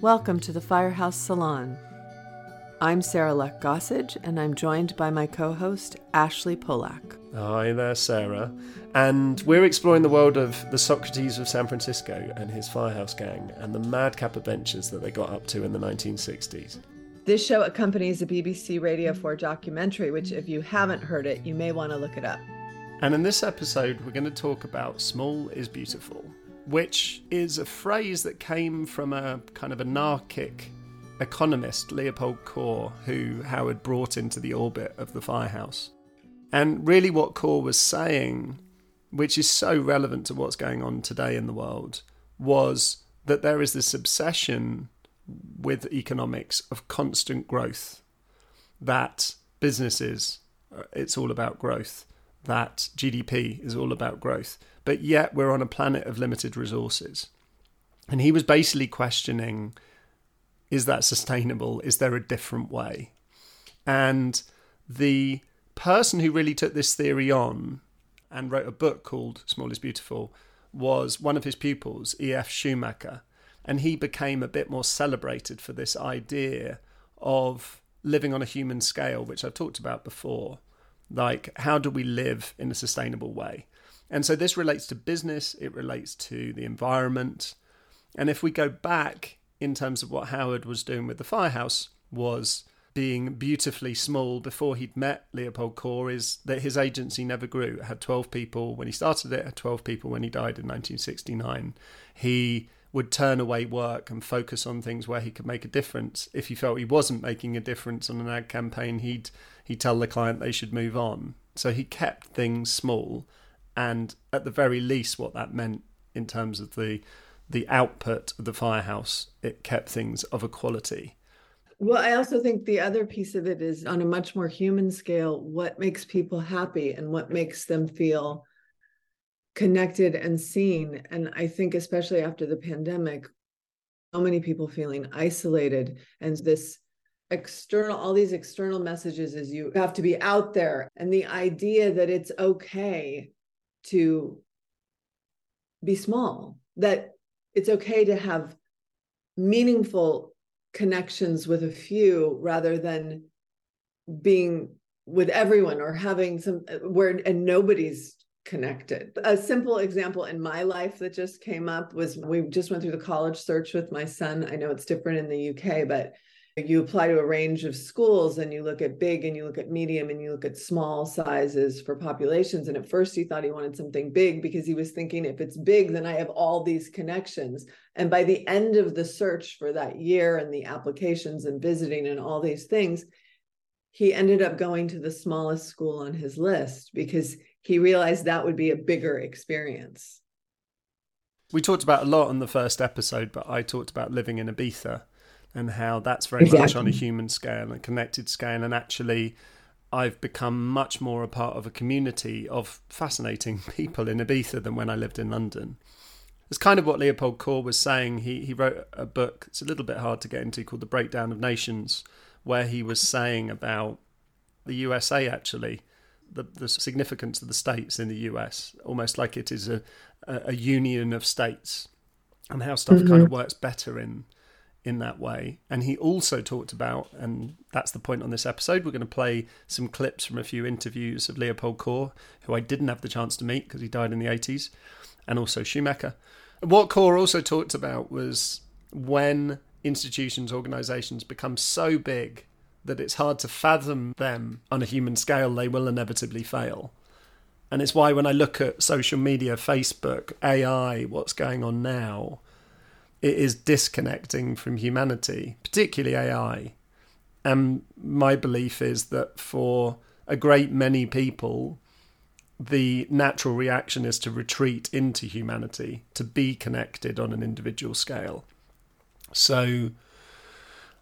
Welcome to the Firehouse Salon. I'm Sarah Luck Gossage, and I'm joined by my co host, Ashley Polak. Hi there, Sarah. And we're exploring the world of the Socrates of San Francisco and his Firehouse Gang and the madcap adventures that they got up to in the 1960s. This show accompanies a BBC Radio 4 documentary, which, if you haven't heard it, you may want to look it up. And in this episode, we're going to talk about Small is Beautiful, which is a phrase that came from a kind of anarchic economist, Leopold Kohr, who Howard brought into the orbit of the firehouse. And really, what Kohr was saying, which is so relevant to what's going on today in the world, was that there is this obsession with economics of constant growth, that businesses, uh, it's all about growth, that GDP is all about growth but yet we're on a planet of limited resources. And he was basically questioning is that sustainable? Is there a different way? And the person who really took this theory on and wrote a book called Small is Beautiful was one of his pupils, E.F. Schumacher. And he became a bit more celebrated for this idea of living on a human scale, which I've talked about before. Like, how do we live in a sustainable way? And so this relates to business, it relates to the environment. And if we go back in terms of what Howard was doing with the firehouse, was being beautifully small before he'd met Leopold Kohr is that his agency never grew. It had 12 people when he started it, had 12 people when he died in 1969. He would turn away work and focus on things where he could make a difference. If he felt he wasn't making a difference on an ad campaign, he'd he'd tell the client they should move on. So he kept things small and at the very least, what that meant in terms of the the output of the firehouse, it kept things of a quality. Well, I also think the other piece of it is on a much more human scale what makes people happy and what makes them feel connected and seen. And I think, especially after the pandemic, so many people feeling isolated and this external, all these external messages is you have to be out there. And the idea that it's okay to be small, that it's okay to have meaningful connections with a few rather than being with everyone or having some uh, where and nobody's connected. A simple example in my life that just came up was we just went through the college search with my son. I know it's different in the UK, but you apply to a range of schools and you look at big and you look at medium and you look at small sizes for populations. And at first he thought he wanted something big because he was thinking if it's big, then I have all these connections. And by the end of the search for that year and the applications and visiting and all these things, he ended up going to the smallest school on his list because he realized that would be a bigger experience. We talked about a lot on the first episode, but I talked about living in Ibiza and how that's very exactly. much on a human scale and connected scale. And actually, I've become much more a part of a community of fascinating people in Ibiza than when I lived in London. It's kind of what Leopold Kohr was saying. He he wrote a book. It's a little bit hard to get into called The Breakdown of Nations, where he was saying about the USA actually, the the significance of the states in the US, almost like it is a a, union of states, and how stuff mm-hmm. kind of works better in in that way. And he also talked about, and that's the point on this episode, we're going to play some clips from a few interviews of Leopold Kohr, who I didn't have the chance to meet because he died in the 80s, and also Schumacher. What Kohr also talked about was when institutions, organizations become so big that it's hard to fathom them on a human scale, they will inevitably fail. And it's why when I look at social media, Facebook, AI, what's going on now, it is disconnecting from humanity, particularly AI. And my belief is that for a great many people, the natural reaction is to retreat into humanity, to be connected on an individual scale. So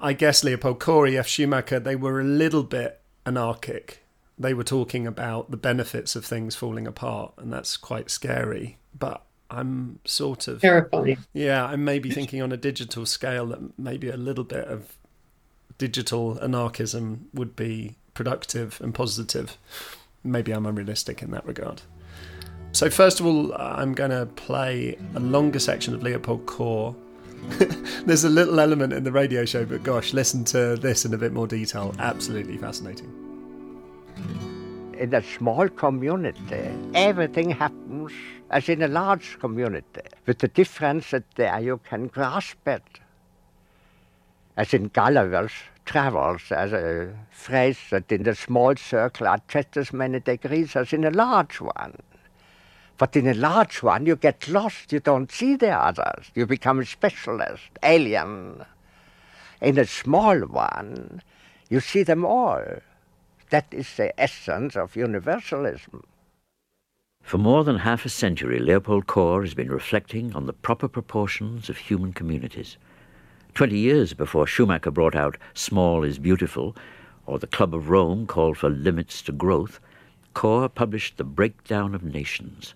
I guess Leopold Kohr, F. Schumacher, they were a little bit anarchic. They were talking about the benefits of things falling apart, and that's quite scary. But I'm sort of terrifying. Yeah, I'm maybe thinking on a digital scale that maybe a little bit of digital anarchism would be productive and positive. Maybe I'm unrealistic in that regard. So, first of all, I'm going to play a longer section of Leopold Kohr There's a little element in the radio show, but gosh, listen to this in a bit more detail. Absolutely fascinating. In a small community, everything happens as in a large community, with the difference that there you can grasp it. As in Gulliver's Travels, as a phrase that in the small circle are just as many degrees as in a large one. But in a large one, you get lost. You don't see the others. You become a specialist, alien. In a small one, you see them all. That is the essence of universalism. For more than half a century, Leopold Kohr has been reflecting on the proper proportions of human communities. Twenty years before Schumacher brought out Small is Beautiful, or the Club of Rome called for limits to growth, Kohr published The Breakdown of Nations.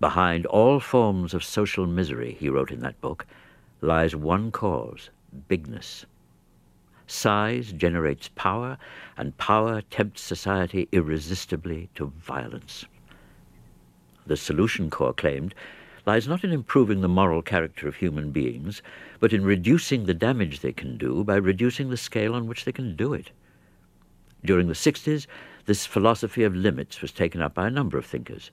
Behind all forms of social misery, he wrote in that book, lies one cause bigness. Size generates power, and power tempts society irresistibly to violence. The solution, Kohr claimed, lies not in improving the moral character of human beings, but in reducing the damage they can do by reducing the scale on which they can do it. During the 60s, this philosophy of limits was taken up by a number of thinkers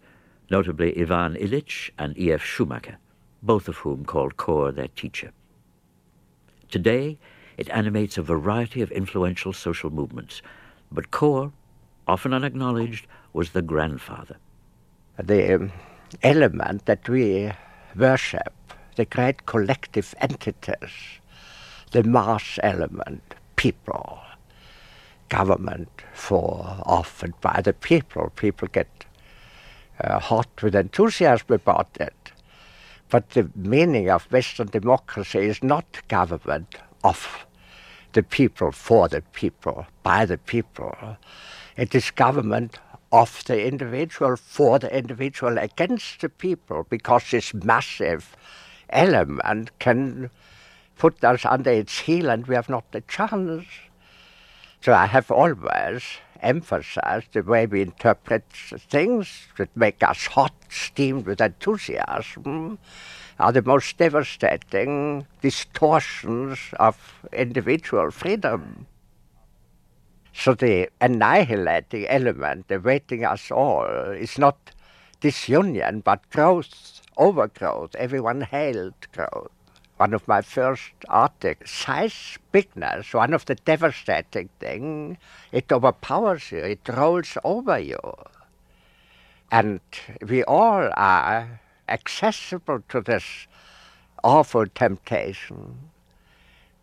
notably Ivan Illich and E.F. Schumacher, both of whom called Kohr their teacher. Today, it animates a variety of influential social movements, but Kohr, often unacknowledged, was the grandfather. The um, element that we worship, the great collective entities, the mass element, people, government for of and by the people. People get uh, hot with enthusiasm about it. But the meaning of Western democracy is not government of the people, for the people, by the people. It is government of the individual, for the individual, against the people, because this massive element can put us under its heel and we have not the chance. So I have always emphasize the way we interpret things that make us hot, steamed with enthusiasm, are the most devastating distortions of individual freedom. So the annihilating element awaiting us all is not disunion, but growth, overgrowth. Everyone hailed growth one of my first articles, size bigness, one of the devastating things, it overpowers you, it rolls over you. And we all are accessible to this awful temptation.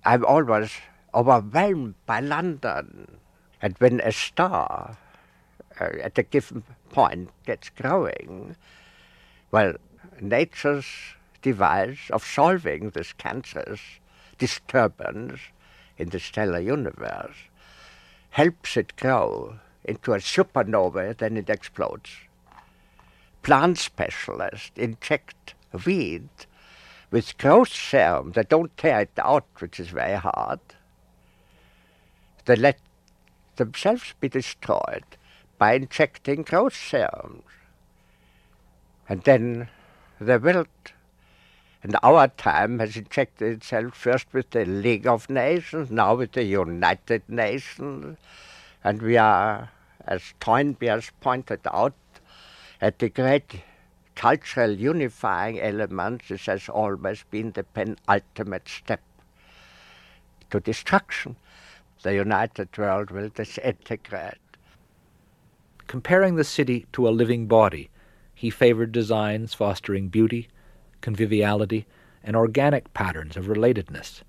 I'm always overwhelmed by London. And when a star uh, at a given point gets growing, well, nature's device of solving this cancerous disturbance in the stellar universe helps it grow into a supernova, then it explodes. Plant specialists inject weed with growth serum. They don't tear it out, which is very hard. They let themselves be destroyed by injecting growth serums. And then they wilt and our time has injected itself first with the League of Nations, now with the United Nations. And we are, as Toynbee pointed out, at the great cultural unifying element. This has always been the penultimate step to destruction. The united world will disintegrate. Comparing the city to a living body, he favored designs fostering beauty, conviviality, and organic patterns of relatedness.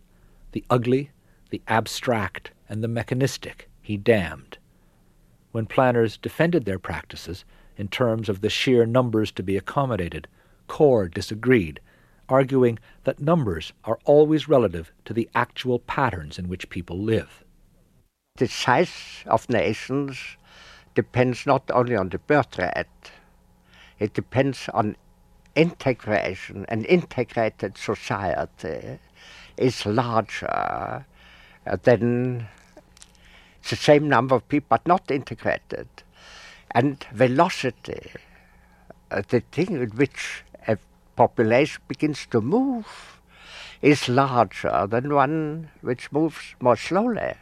The ugly, the abstract, and the mechanistic he damned. When planners defended their practices in terms of the sheer numbers to be accommodated, Kohr disagreed, arguing that numbers are always relative to the actual patterns in which people live. The size of nations depends not only on the birth rate, it depends on integration, an integrated society is larger than the same number of people but not integrated. And velocity, uh, the thing with which a population begins to move, is larger than one which moves more slowly.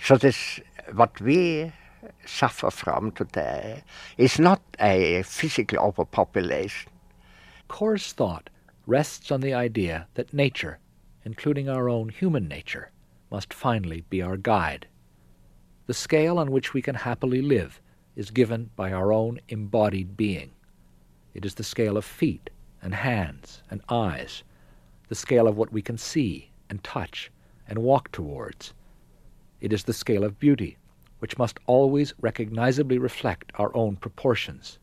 So this what we suffer from today is not a physical overpopulation. Kohr's thought rests on the idea that nature, including our own human nature, must finally be our guide. The scale on which we can happily live is given by our own embodied being. It is the scale of feet and hands and eyes, the scale of what we can see and touch and walk towards. It is the scale of beauty, which must always recognizably reflect our own proportions.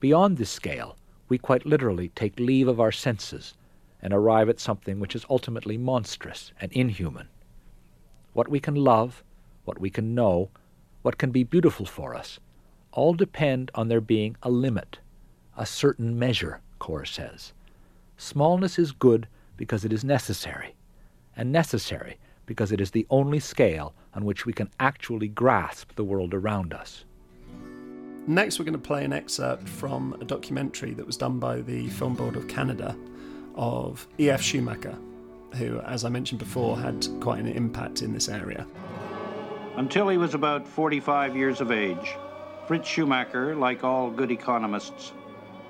Beyond this scale, we quite literally take leave of our senses and arrive at something which is ultimately monstrous and inhuman. What we can love, what we can know, what can be beautiful for us, all depend on there being a limit, a certain measure, Kohr says. Smallness is good because it is necessary, and necessary because it is the only scale on which we can actually grasp the world around us. Next, we're going to play an excerpt from a documentary that was done by the Film Board of Canada of E.F. Schumacher, who, as I mentioned before, had quite an impact in this area. Until he was about 45 years of age, Fritz Schumacher, like all good economists,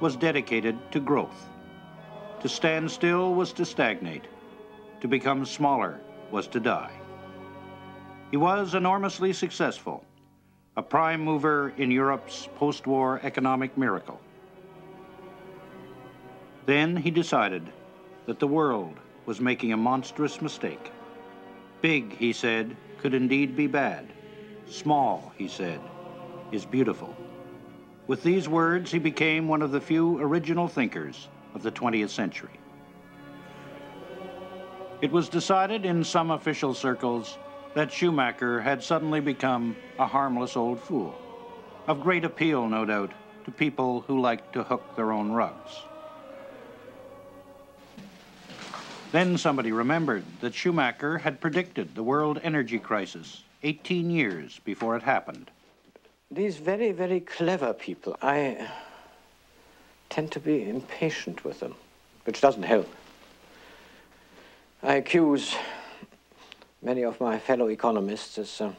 was dedicated to growth. To stand still was to stagnate. To become smaller was to die. He was enormously successful, a prime mover in Europe's post-war economic miracle. Then he decided that the world was making a monstrous mistake. Big, he said, could indeed be bad. Small, he said, is beautiful. With these words, he became one of the few original thinkers of the 20th century. It was decided in some official circles that Schumacher had suddenly become a harmless old fool, of great appeal, no doubt, to people who liked to hook their own rugs. Then somebody remembered that Schumacher had predicted the world energy crisis 18 years before it happened. These very, very clever people, I tend to be impatient with them, which doesn't help. I accuse many of my fellow economists as uh,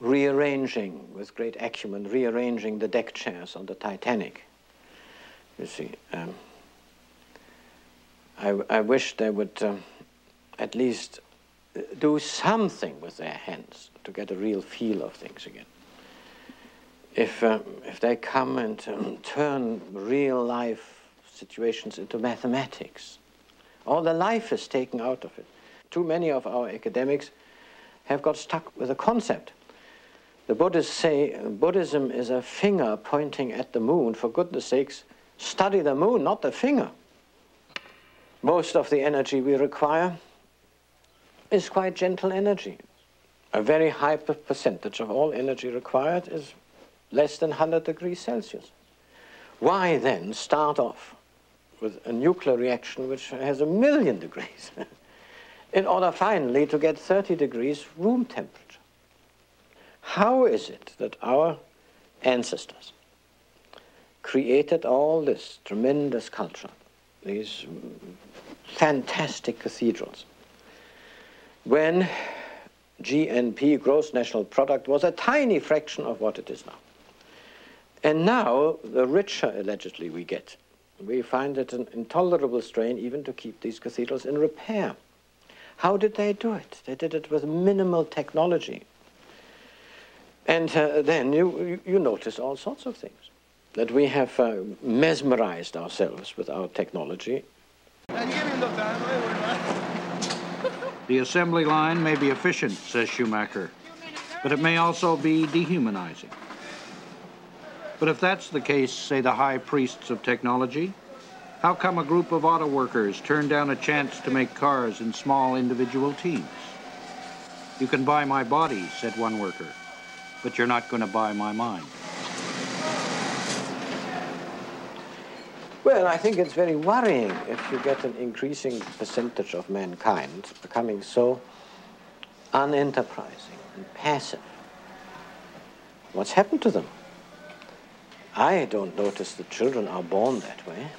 rearranging, with great acumen, rearranging the deck chairs on the Titanic. You see, um, I, I, wish they would um, at least do something with their hands to get a real feel of things again. If, um, if they come and um, turn real life situations into mathematics, all the life is taken out of it. Too many of our academics have got stuck with a concept. The Buddhists say Buddhism is a finger pointing at the moon. For goodness sakes, study the moon, not the finger. Most of the energy we require is quite gentle energy. A very high percentage of all energy required is less than 100 degrees Celsius. Why then start off with a nuclear reaction which has a million degrees in order finally to get 30 degrees room temperature? How is it that our ancestors created all this tremendous culture, these fantastic cathedrals, when GNP, gross national product, was a tiny fraction of what it is now. And now, the richer allegedly we get, we find it an intolerable strain even to keep these cathedrals in repair. How did they do it? They did it with minimal technology. And uh, then you, you notice all sorts of things. That we have uh, mesmerized ourselves with our technology. The assembly line may be efficient, says Schumacher, but it may also be dehumanizing. But if that's the case, say the high priests of technology, how come a group of auto workers turned down a chance to make cars in small individual teams? You can buy my body, said one worker, but you're not going to buy my mind. Well, I think it's very worrying if you get an increasing percentage of mankind becoming so unenterprising and passive. What's happened to them? I don't notice that children are born that way,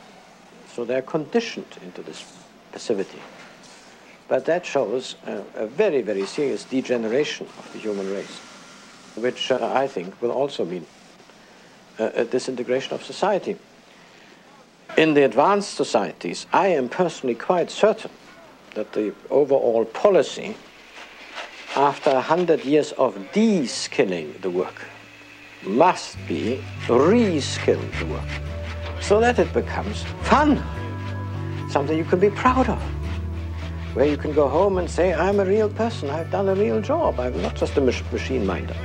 so they're conditioned into this passivity. But that shows a, a very, very serious degeneration of the human race, which uh, I think will also mean a disintegration of society. In the advanced societies, I am personally quite certain that the overall policy, after a hundred years of de-skilling the work, must be re-skill the work, so that it becomes fun, something you can be proud of. Where you can go home and say, I'm a real person, I've done a real job, I'm not just a machine minder.